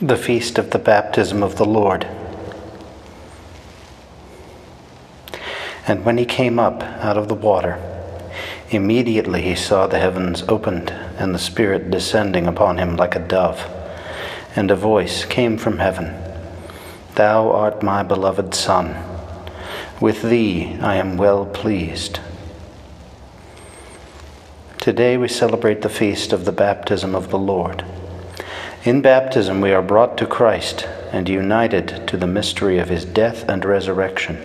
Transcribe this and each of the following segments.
the feast of the baptism of the Lord. And when he came up out of the water, immediately he saw the heavens opened and the Spirit descending upon him like a dove. And a voice came from heaven Thou art my beloved Son. With thee I am well pleased. Today we celebrate the feast of the baptism of the Lord. In baptism, we are brought to Christ and united to the mystery of his death and resurrection.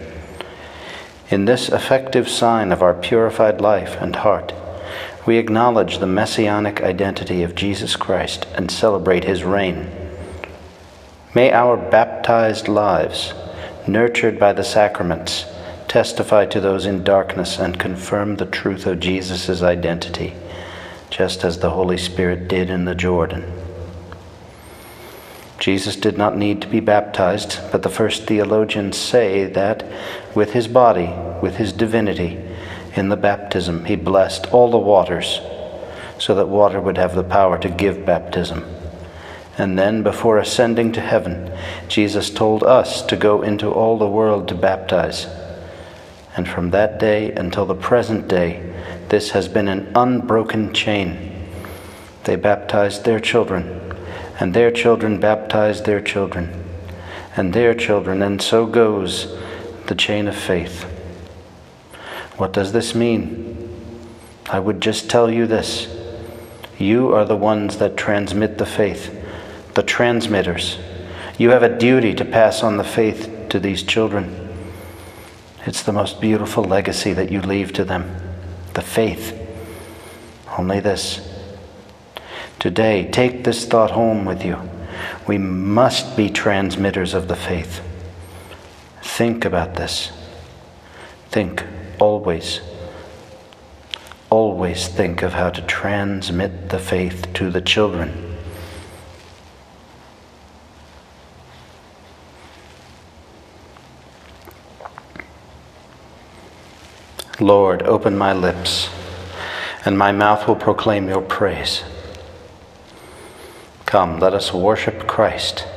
In this effective sign of our purified life and heart, we acknowledge the messianic identity of Jesus Christ and celebrate his reign. May our baptized lives, nurtured by the sacraments, testify to those in darkness and confirm the truth of Jesus' identity, just as the Holy Spirit did in the Jordan. Jesus did not need to be baptized, but the first theologians say that with his body, with his divinity, in the baptism, he blessed all the waters so that water would have the power to give baptism. And then, before ascending to heaven, Jesus told us to go into all the world to baptize. And from that day until the present day, this has been an unbroken chain. They baptized their children and their children baptized their children, and their children, and so goes the chain of faith. What does this mean? I would just tell you this. You are the ones that transmit the faith, the transmitters. You have a duty to pass on the faith to these children. It's the most beautiful legacy that you leave to them the faith. Only this Today, take this thought home with you. We must be transmitters of the faith. Think about this. Think always. Always think of how to transmit the faith to the children. Lord, open my lips, and my mouth will proclaim your praise. Come, let us worship Christ,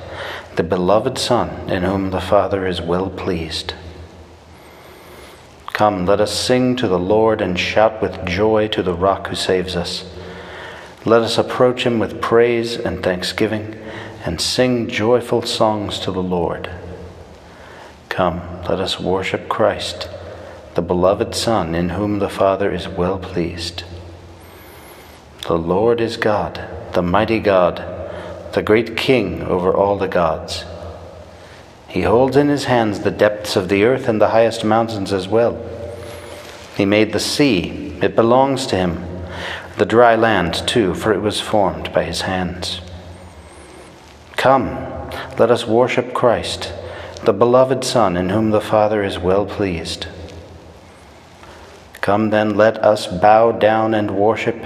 the beloved Son, in whom the Father is well pleased. Come, let us sing to the Lord and shout with joy to the rock who saves us. Let us approach him with praise and thanksgiving and sing joyful songs to the Lord. Come, let us worship Christ, the beloved Son, in whom the Father is well pleased. The Lord is God, the mighty God the great king over all the gods. He holds in his hands the depths of the earth and the highest mountains as well. He made the sea, it belongs to him, the dry land too, for it was formed by his hands. Come, let us worship Christ, the beloved Son, in whom the Father is well pleased. Come then, let us bow down and worship,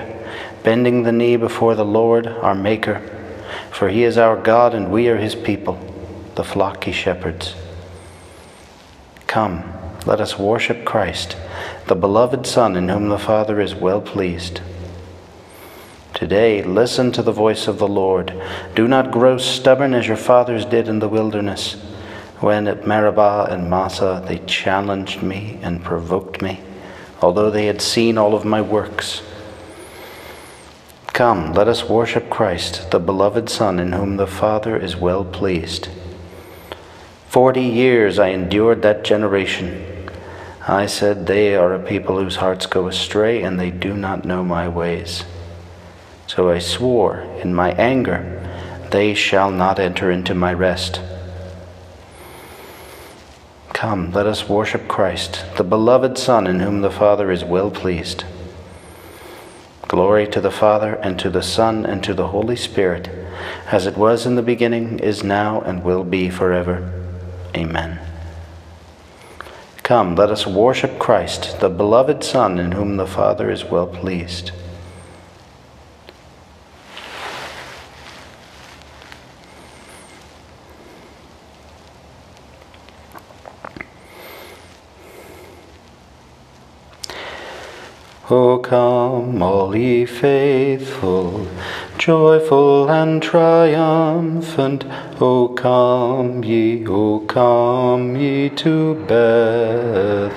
bending the knee before the Lord, our Maker for he is our God and we are his people, the flock he shepherds. Come, let us worship Christ, the beloved Son in whom the Father is well pleased. Today, listen to the voice of the Lord. Do not grow stubborn as your fathers did in the wilderness, when at Meribah and Massah they challenged me and provoked me, although they had seen all of my works. Come, let us worship Christ, the beloved Son, in whom the Father is well pleased. Forty years I endured that generation. I said, They are a people whose hearts go astray, and they do not know my ways. So I swore in my anger, They shall not enter into my rest. Come, let us worship Christ, the beloved Son, in whom the Father is well pleased. Glory to the Father, and to the Son, and to the Holy Spirit, as it was in the beginning, is now, and will be forever. Amen. Come, let us worship Christ, the beloved Son, in whom the Father is well pleased. O come, all ye faithful, joyful and triumphant. O come ye, O come ye to Bethlehem.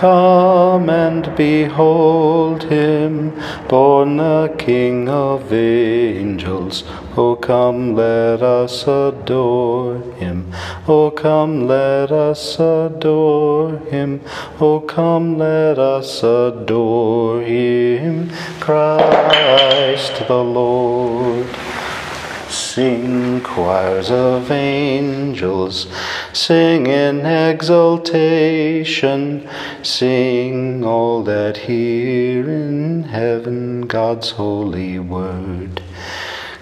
Come and behold him, born the King of angels. O come, let us adore him. O come, let us adore him. O come, let us adore him, Christ the Lord. Sing choirs of angels, sing in exultation, sing all that hear in heaven God's holy word.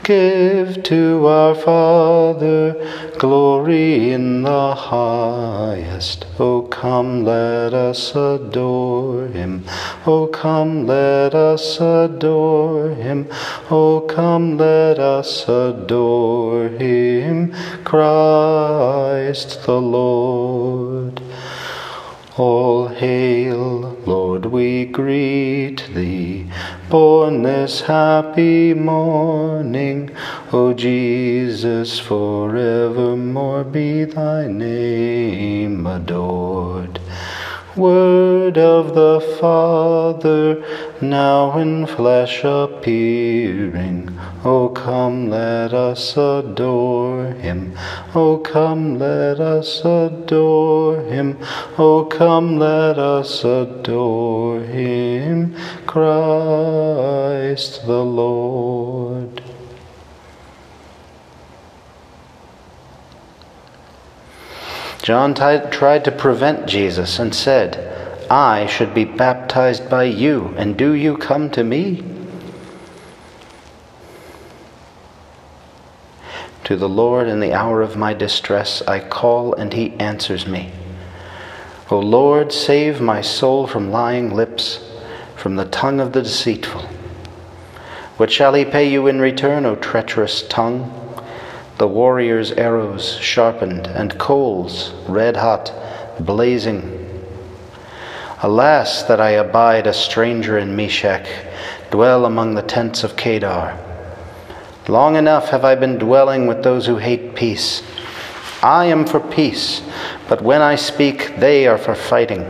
Give to our Father glory in the highest. O come, let us adore him. O come, let us adore him. O come, let us adore him, Christ the Lord. All hail, Lord, we greet thee, born this happy morning. O Jesus, forevermore be thy name adored. Word of the Father, now in flesh appearing. O come, let us adore him. O come, let us adore him. O come, let us adore him, Christ the Lord. John t- tried to prevent Jesus and said, I should be baptized by you, and do you come to me? To the Lord in the hour of my distress I call, and he answers me. O Lord, save my soul from lying lips, from the tongue of the deceitful. What shall he pay you in return, O treacherous tongue? the warrior's arrows sharpened, and coals red hot, blazing. Alas, that I abide a stranger in Meshech, dwell among the tents of Kedar. Long enough have I been dwelling with those who hate peace. I am for peace, but when I speak, they are for fighting.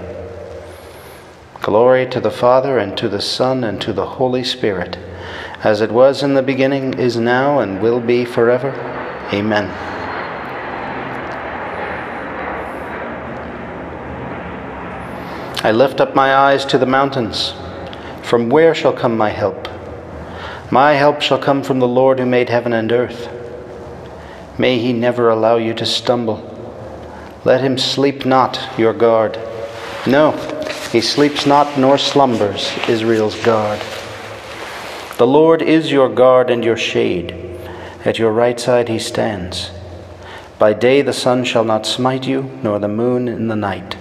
Glory to the Father, and to the Son, and to the Holy Spirit, as it was in the beginning, is now, and will be forever. Amen. I lift up my eyes to the mountains. From where shall come my help? My help shall come from the Lord who made heaven and earth. May he never allow you to stumble. Let him sleep not, your guard. No, he sleeps not nor slumbers, Israel's guard. The Lord is your guard and your shade. At your right side he stands. By day the sun shall not smite you, nor the moon in the night.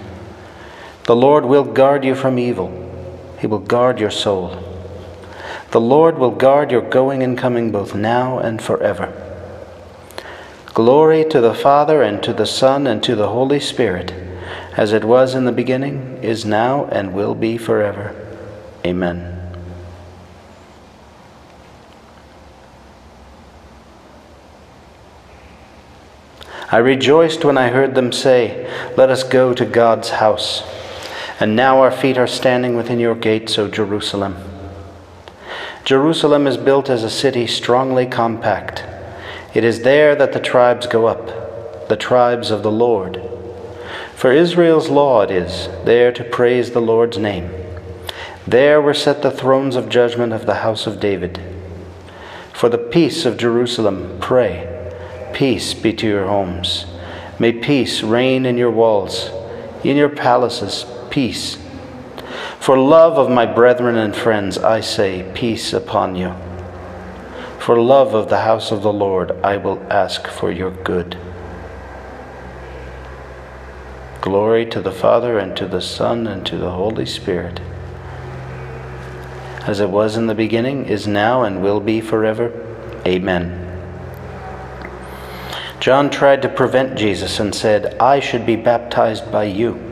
The Lord will guard you from evil, he will guard your soul. The Lord will guard your going and coming both now and forever. Glory to the Father, and to the Son, and to the Holy Spirit, as it was in the beginning, is now, and will be forever. Amen. I rejoiced when I heard them say, Let us go to God's house. And now our feet are standing within your gates, O Jerusalem. Jerusalem is built as a city strongly compact. It is there that the tribes go up, the tribes of the Lord. For Israel's law it is, there to praise the Lord's name. There were set the thrones of judgment of the house of David. For the peace of Jerusalem, pray. Peace be to your homes. May peace reign in your walls, in your palaces, peace. For love of my brethren and friends, I say, peace upon you. For love of the house of the Lord, I will ask for your good. Glory to the Father, and to the Son, and to the Holy Spirit, as it was in the beginning, is now, and will be forever. Amen. John tried to prevent Jesus and said, I should be baptized by you,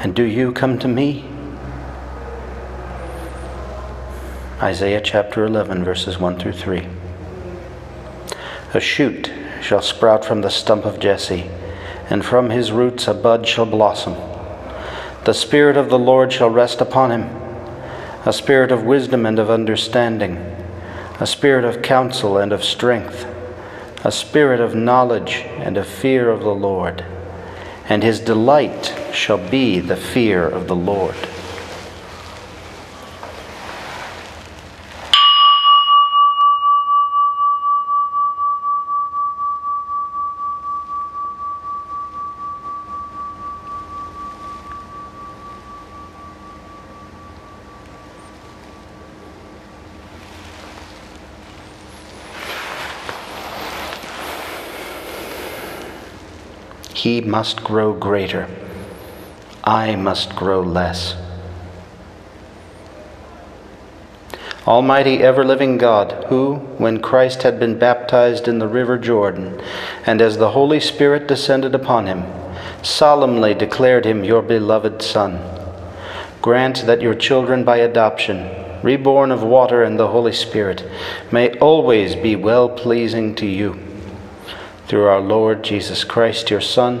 and do you come to me? Isaiah chapter 11, verses 1 through 3. A shoot shall sprout from the stump of Jesse, and from his roots a bud shall blossom. The Spirit of the Lord shall rest upon him a spirit of wisdom and of understanding, a spirit of counsel and of strength, a spirit of knowledge and of fear of the Lord. And his delight shall be the fear of the Lord. He must grow greater. I must grow less. Almighty ever living God, who, when Christ had been baptized in the river Jordan, and as the Holy Spirit descended upon him, solemnly declared him your beloved Son, grant that your children by adoption, reborn of water and the Holy Spirit, may always be well pleasing to you through our Lord Jesus Christ, your Son,